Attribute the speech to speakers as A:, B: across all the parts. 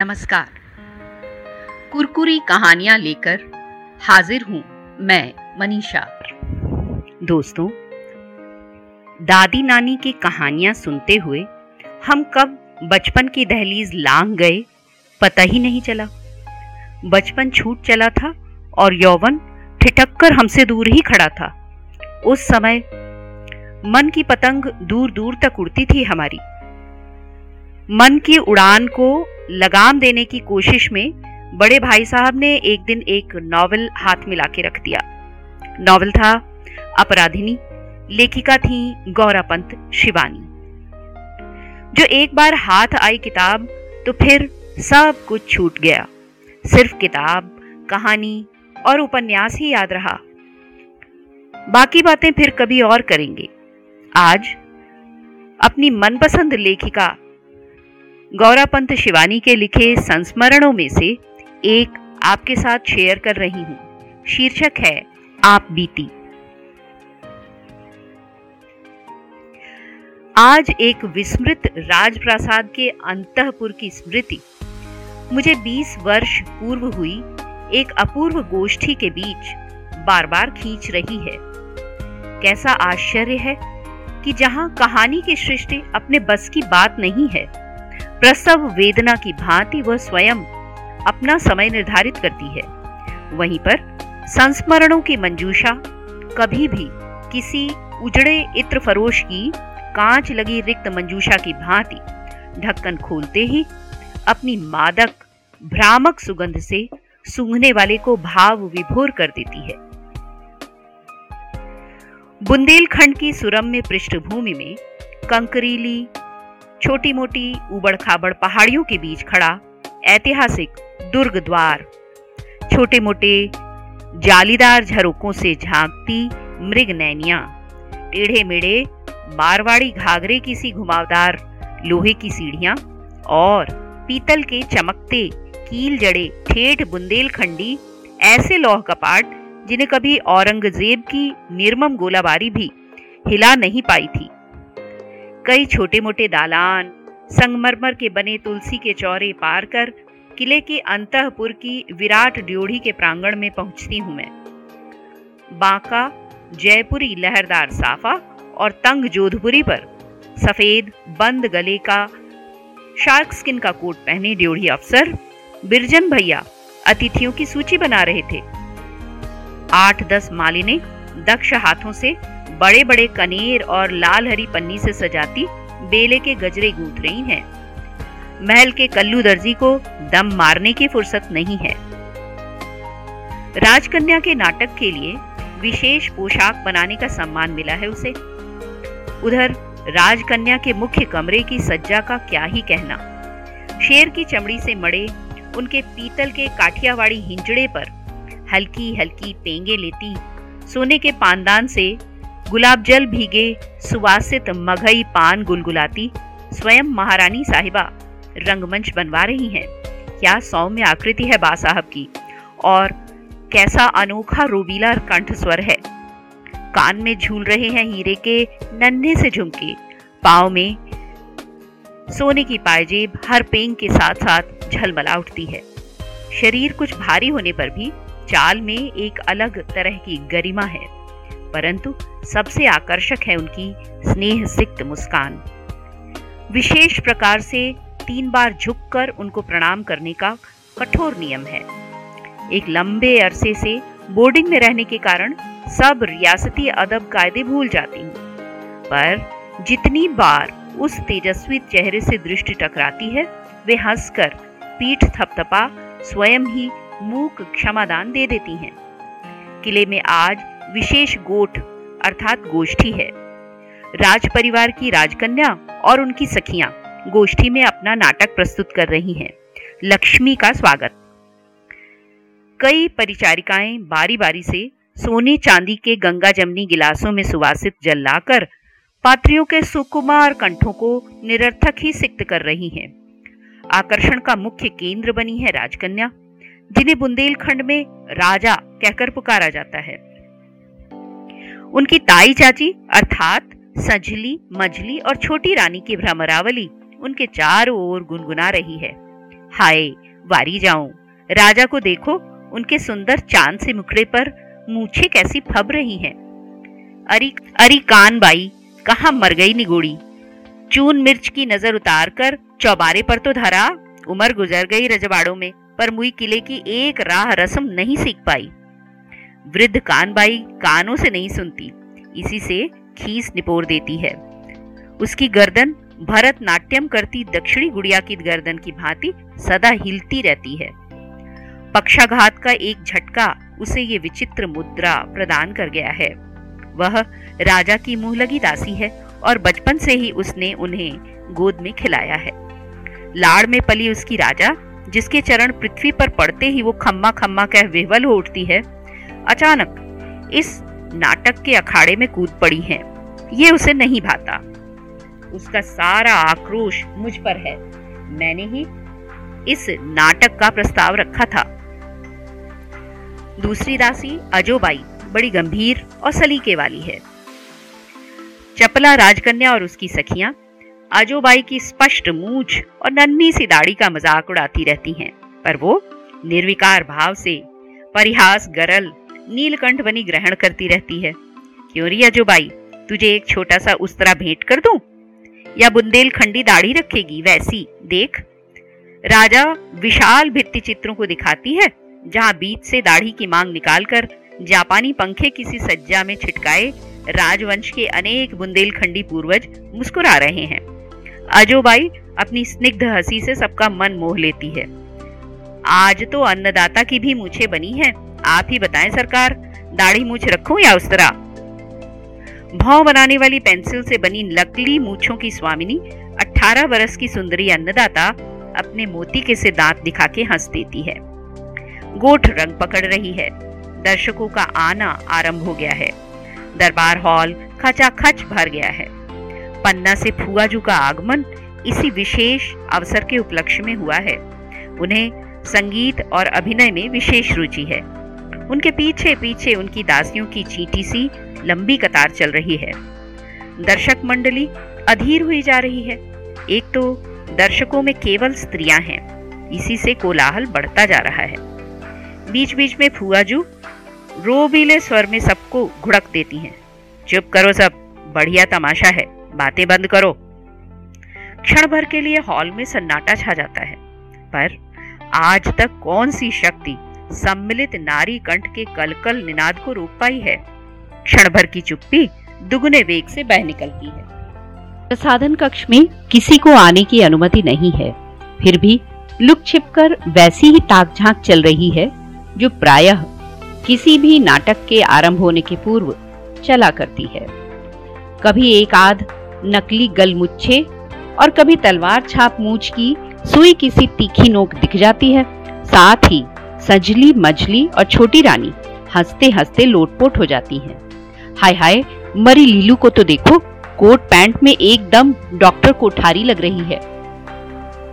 A: नमस्कार। कुरकुरी कहानियाँ लेकर हाजिर हूँ मैं मनीषा। दोस्तों, दादी नानी की कहानियाँ सुनते हुए हम कब बचपन की दहलीज लांग गए, पता ही नहीं चला। बचपन छूट चला था और यौवन ठिठक कर हमसे दूर ही खड़ा था। उस समय मन की पतंग दूर दूर तक उड़ती थी हमारी। मन की उड़ान को लगाम देने की कोशिश में बड़े भाई साहब ने एक दिन एक नॉवल हाथ में लाके रख दिया। नॉवल था अपराधिनी, लेखिका थी गौरापंत शिवानी। जो एक बार हाथ आई किताब तो फिर सब कुछ छूट गया। सिर्फ़ किताब, कहानी और उपन्यास ही याद रहा। बाकी बातें फिर कभी और करेंगे। आज अपनी मनपसंद लेखिका गौरापंत शिवानी के लिखे संस्मरणों में से एक आपके साथ शेयर कर रही हूँ। शीर्षक है, आप बीती। आज एक विस्मृत राजप्रासाद के अंतपुर की स्मृति। मुझे 20 वर्ष पूर्व हुई, एक अपूर्व गोष्ठी के बीच बार बार खींच रही है। कैसा आश्चर्य है कि जहाँ कहानी की सृष्टि अपने बस की बात नहीं है प्रसव वेदना की भांति वह स्वयं अपना समय निर्धारित करती है। वहीं पर संस्मरणों की मंजूषा, कभी भी किसी उजड़े इत्र फरोश की कांच लगी रिक्त मंजूषा की भांति ढक्कन खोलते ही अपनी मादक, भ्रामक सुगंध से सूंघने वाले को भाव विभोर कर देती है। बुंदेलखंड की सुरम्य पृष्ठभूमि में कंकरीली छोटी मोटी उबड़ खाबड़ पहाड़ियों के बीच खड़ा ऐतिहासिक दुर्ग द्वार। छोटे मोटे जालीदार झरोकों से झांकती मृग नैनिया टेढ़े मेढ़े मारवाड़ी घाघरे की सी घुमावदार लोहे की सीढ़ियाँ और पीतल के चमकते कील जड़े ठेठ बुंदेलखंडी ऐसे लौह कपाट जिन्हें कभी औरंगज़ेब की निर्मम गोलाबारी भी हिला नहीं पाई थी। कई छोटे मोटे दालान, संगमरमर के बने तुलसी के चौरे पार कर किले की अंतपुर की विराट ड्योढ़ी के प्रांगण में पहुँचती हूँ मैं। बांका, जयपुरी लहरदार साफा और तंग जोधपुरी पर सफ़ेद बंद गले का शार्क स्किन का कोट पहने ड्योढ़ी अफसर बिरजन भैया अतिथियों की सूची बना रहे थे। आठ दस मालिने दक्ष हाथों से बड़े बड़े कनेर और लाल हरी पन्नी से सजाती बेले के गजरे गूंथ रही हैं। महल के कल्लू दर्जी को दम मारने की फुर्सत नहीं है। राजकन्या के नाटक के लिए विशेष पोशाक बनाने का सम्मान मिला है उसे। उधर राजकन्या के मुख्य कमरे की सज्जा का क्या ही कहना। शेर की चमड़ी से मड़े उनके पीतल के काठियावाड़ी हिंजड़े पर हल्की हल्की पेंगे लेती सोने के पानदान से गुलाब जल भीगे, सुवासित मघई पान गुलगुलाती, स्वयं महारानी साहिबा, रंगमंच बनवा रही हैं। क्या सौम्य आकृति है बा साहब की? और कैसा अनोखा रोबीला कंठ स्वर है। कान में झूल रहे हैं हीरे के नन्हे से झुमके। पाव में सोने की पायजेब हर पेंग के साथ साथ झलमला उठती है। शरीर कुछ भारी होने पर भी चाल में एक अलग तरह की गरिमा है। परंतु सबसे आकर्षक है उनकी स्नेह सिक्त मुस्कान। विशेष प्रकार से तीन बार झुककर उनको प्रणाम करने का कठोर नियम है। एक लंबे अरसे से बोर्डिंग में रहने के कारण सब रियासती अदब कायदे भूल जाती हूँ। पर जितनी बार उस तेजस्वी चेहरे से दृष्टि टकराती है, वे हंसकर पीठ थपथपा, स्वयं ही मूक क्षमादान दे देती हैं। किले में आज विशेष गोठ अर्थात गोष्ठी है। राज परिवार की राजकन्या और उनकी सखियाँ गोष्ठी में अपना नाटक प्रस्तुत कर रही हैं। लक्ष्मी का स्वागत। कई परिचारिकाएँ बारी बारी से सोने चांदी के गंगा जमनी गिलासों में सुवासित जल लाकर पात्रियों के सुकुमार कंठों को निरर्थक ही सिक्त कर रही हैं। आकर्षण का मुख्य केंद्र बनी है राजकन्या, जिन्हें बुंदेलखंड में राजा कहकर पुकारा जाता है। उनकी ताई चाची, अर्थात सजली मझली और छोटी रानी की भ्रमरावली उनके चारों ओर गुनगुना रही है। हाय, वारी जाऊँ। राजा को देखो, उनके सुंदर चाँद से मुखड़े पर मूछे कैसी फब रही हैं। अरी अरी कान बाई, कहा मर गई निगोड़ी? चून मिर्च की नज़र उतार कर चौबारे पर तो धरा, उम्र गुजर गई रजवाड़ों में, पर मुई किले की एक राह रस्म नहीं सीख पाई। वृद्ध कानबाई कानों से नहीं सुनती, इसी से खीस निपोर देती है। उसकी गर्दन भरतनाट्यम करती दक्षिणी गुड़िया की गर्दन की भांति सदा हिलती रहती है। पक्षाघात का एक झटका उसे ये विचित्र मुद्रा प्रदान कर गया है। वह राजा की मुँह लगी दासी है और बचपन से ही उसने उन्हें गोद में खिलाया है। लाड़ में पली उसकी राजा, जिसके चरण पृथ्वी पर पड़ते ही वो खम्मा खम्मा कह विह्वल हो उठती है अचानक इस नाटक के अखाड़े में कूद पड़ी है। ये उसे नहीं भाता। उसका सारा आक्रोश मुझ पर है। मैंने ही इस नाटक का प्रस्ताव रखा था। दूसरी दासी, अजोबाई, बड़ी गंभीर और सलीके वाली है। चपला राजकन्या और उसकी सखियाँ आजोबाई की स्पष्ट मूछ और नन्ही सी दाढ़ी का मज़ाक उड़ाती रहती हैं, पर वो निर्विकार भाव से, परिहास गरल नीलकंठ बनी ग्रहण करती रहती है। क्यों री अजोबाई तुझे एक छोटा सा उस तरह भेंट कर दूँ? या बुंदेलखंडी दाढ़ी रखेगी? वैसी, देख। राजा विशाल भित्ति चित्रों को दिखाती है, जहाँ बीच से दाढ़ी की मांग निकालकर जापानी पंखे किसी सज्जा में छिटकाए राजवंश के अनेक बुंदेलखंडी पूर्वज मुस्कुरा रहे हैं। अजोबाई अपनी स्निग्ध हँसी से सबका मन मोह लेती है। आज तो अन्नदाता की भी मूछे बनी है। आप ही बताएँ सरकार, दाढ़ी मूछ रखूँ या उस तरह? भाव बनाने वाली पेंसिल से बनी लकली मूछों की स्वामिनी 18 बरस की सुंदरी अन्नदाता, अपने मोती के से दांत दिखा के हंस देती है। गोठ रंग पकड़ रही है। दर्शकों का आना आरंभ हो गया है। दरबार हॉल खचाखच भर गया है। पन्ना से फुआजू का आगमन इसी विशेष अवसर के उपलक्ष्य में हुआ है। उन्हें संगीत और अभिनय में विशेष रुचि है। उनके पीछे पीछे उनकी दासियों की चीटी सी लंबी कतार चल रही है। दर्शक मंडली, अधीर हुई जा रही है। एक तो दर्शकों में केवल स्त्रियाँ हैं, इसी से कोलाहल बढ़ता जा रहा है। बीच बीच में फुआजू रोबीले स्वर में सबको घुड़क देती हैं। चुप करो सब, बढ़िया तमाशा है, बातें बंद करो। क्षण भर के लिए हॉल में सन्नाटा छा जाता है, पर आज तक कौन सी शक्ति सम्मिलित नारी कंठ के कलकल निनाद को रोक पाई है। क्षण भर की चुप्पी दुगने वेग से बह निकलती है। प्रसाधन कक्ष में किसी को आने की अनुमति नहीं है। फिर भी लुक छिपकर वैसी ही ताक झाँक चल रही है, जो प्रायः किसी भी नाटक के आरंभ होने के पूर्व चला करती है। कभी एक आध नकली गलमुच्छे और कभी तलवार छाप मूछ की सुई किसी तीखी नोक दिख जाती है। साथ ही सजली, मजली और छोटी रानी हँसते हँसते लोटपोट हो जाती हैं। हाय हाय, मरी लीलू को तो देखो, कोट पैंट में एकदम डॉक्टर कोठारी लग रही है।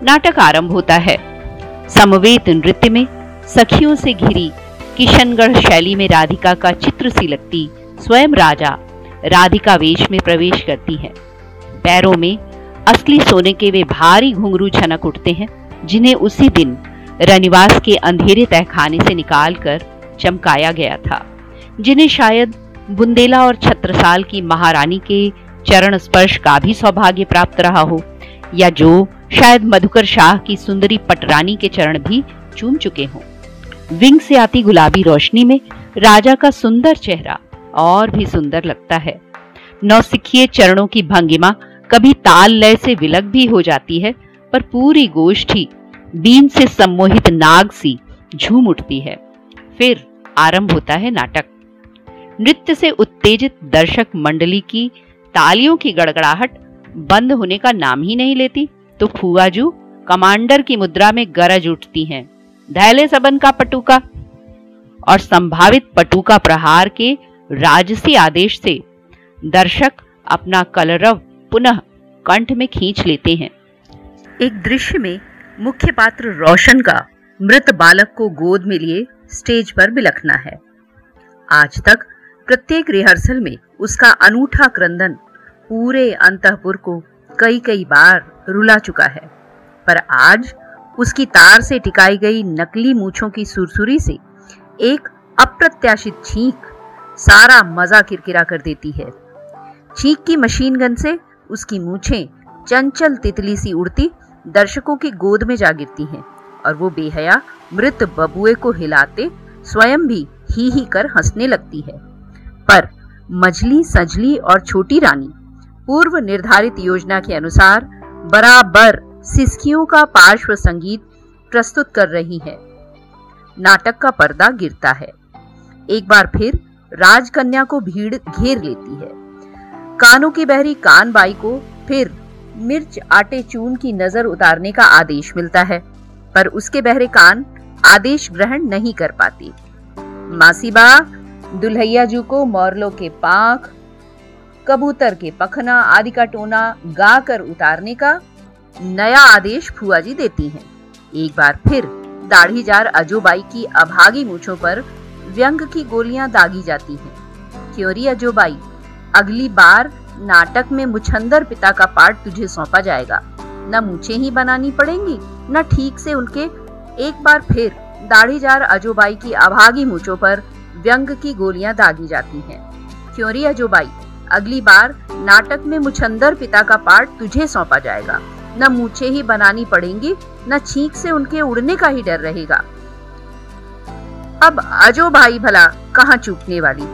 A: नाटक आरंभ होता है। समवेत नृत्य में सखियों से घिरी किशनगढ़ शैली में राधिका का चित्र सी लगती स्वयं राजा राधिका वेश में प्रवेश करती है। पैरों में असली सोने के वे भारी घुंघरू छनक उठते हैं, जिन्हें उसी दिन रनिवास के अंधेरे तहखाने से निकालकर चमकाया गया था, जिन्हें शायद बुंदेला और छत्रसाल की महारानी के चरण स्पर्श का भी सौभाग्य प्राप्त रहा हो, या जो शायद मधुकर शाह की सुंदरी पटरानी के चरण भी चूम चुके हों। विंग से आती गुलाबी रोशनी में राजा का सुंदर चेहरा और भी सुंदर लगता है। नौसिखिए चरणों की भंगिमा कभी ताल लय से विलग भी हो जाती है, पर पूरी गोष्ठी बीन से सम्मोहित नाग सी झूम उठती है। फिर आरंभ होता है नाटक। नृत्य से उत्तेजित दर्शक मंडली की तालियों की गड़गड़ाहट बंद होने का नाम ही नहीं लेती तो फुआजू कमांडर की मुद्रा में गरज उठती हैं। धैले सबन का पटुका और संभावित पटुका प्रहार के राजसी आदेश से दर्शक अपना कलरव पुनः कंठ में खींच लेते हैं। एक दृश्य में मुख्य पात्र रोशन का मृत बालक को गोद में लिए स्टेज पर बिलखना है। आज तक प्रत्येक रिहर्सल में उसका अनूठा क्रंदन पूरे अंतपुर को कई कई बार रुला चुका है। पर आज उसकी तार से टिकाई गई नकली मूछों की सुरसुरी से एक अप्रत्याशित छींक सारा मज़ा किरकिरा कर देती है। छींक की मशीन गन से उसकी मूछें चंचल तितली सी उड़ती दर्शकों की गोद में जा गिरती हैं और वो बेहया मृत बबुए को हिलाते स्वयं भी ही ही कर हंसने लगती है। पर मछली सजली और छोटी रानी पूर्व निर्धारित योजना के अनुसार बराबर सिस्कियों का पार्श्व संगीत प्रस्तुत कर रही है। नाटक का पर्दा गिरता है। एक बार फिर राजकन्या को भीड़ घेर लेती है। कानों की बहरी कान बाई को फिर मिर्च आटे चून की नज़र उतारने का आदेश मिलता है, पर उसके बहरे कान आदेश ग्रहण नहीं कर पाती मासीबा, दुल्हैया जू को मोरलो के पाख, कबूतर के पखना आदि का टोना गाकर उतारने का नया आदेश फुआ जी देती हैं। एक बार फिर दाढ़ीजार अजोबाई की अभागी मूछों पर व्यंग की गोलियाँ दागी जाती हैं। क्योरी अजोबाई, अगली बार नाटक में मुछंदर पिता का पार्ट तुझे सौंपा जाएगा। न मूछे ही बनानी पड़ेंगी, न ठीक से उनके। एक बार फिर दाढ़ीजार अजोबाई की अभागी मूछों पर व्यंग की गोलियाँ दागी जाती हैं। क्योरी अजोबाई? अगली बार नाटक में मुछंदर पिता का पार्ट तुझे सौंपा जाएगा। न मूछे ही बनानी पड़ेंगी, न छींक से उनके उड़ने का ही डर रहेगा। अब अजो भाई भला कहाँ चूकने वाली?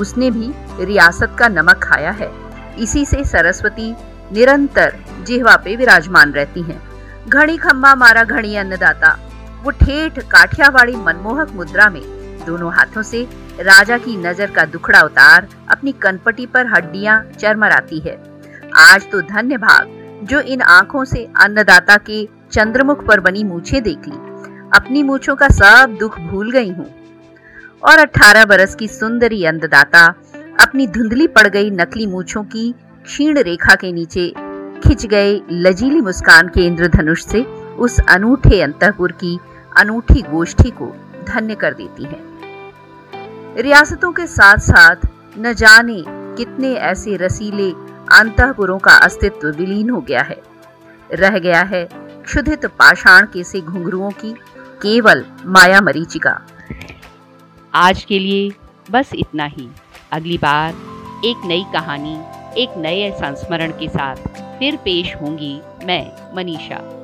A: उसने भी रियासत का नमक खाया है। इसी से सरस्वती निरंतर जिहवा पे विराजमान रहती हैं। घड़ी खम्बा मारा घड़ी अन्नदाता, वो ठेठ काठियावाड़ी मनमोहक मुद्रा में दोनों हाथों से राजा की नज़र का दुखड़ा उतार अपनी कनपटी पर हड्डियाँ चरमराती है। आज तो धन्य भाग, जो इन आँखों से अन्नदाता के चंद्रमुख पर बनी मूछे देख ली। अपनी मूछों का सब दुख भूल गई हूँ। और 18 बरस की सुंदरी अन्नदाता अपनी धुंधली पड़ गई नकली मूछों की क्षीण रेखा के नीचे खिंच गए लजीली मुस्कान के इंद्रधनुष से उस अनूठे अंतपुर की अनूठी गोष्ठी को धन्य कर देती है। रियासतों के साथ साथ न जाने कितने ऐसे रसीले अंतपुरों का अस्तित्व विलीन हो गया है। रह गया है क्षुधित पाषाण के से घुंघरुओं की केवल माया मरीचिका
B: आज के लिए बस इतना ही। अगली बार एक नई कहानी, एक नए संस्मरण के साथ फिर पेश होंगी मैं, मनीषा।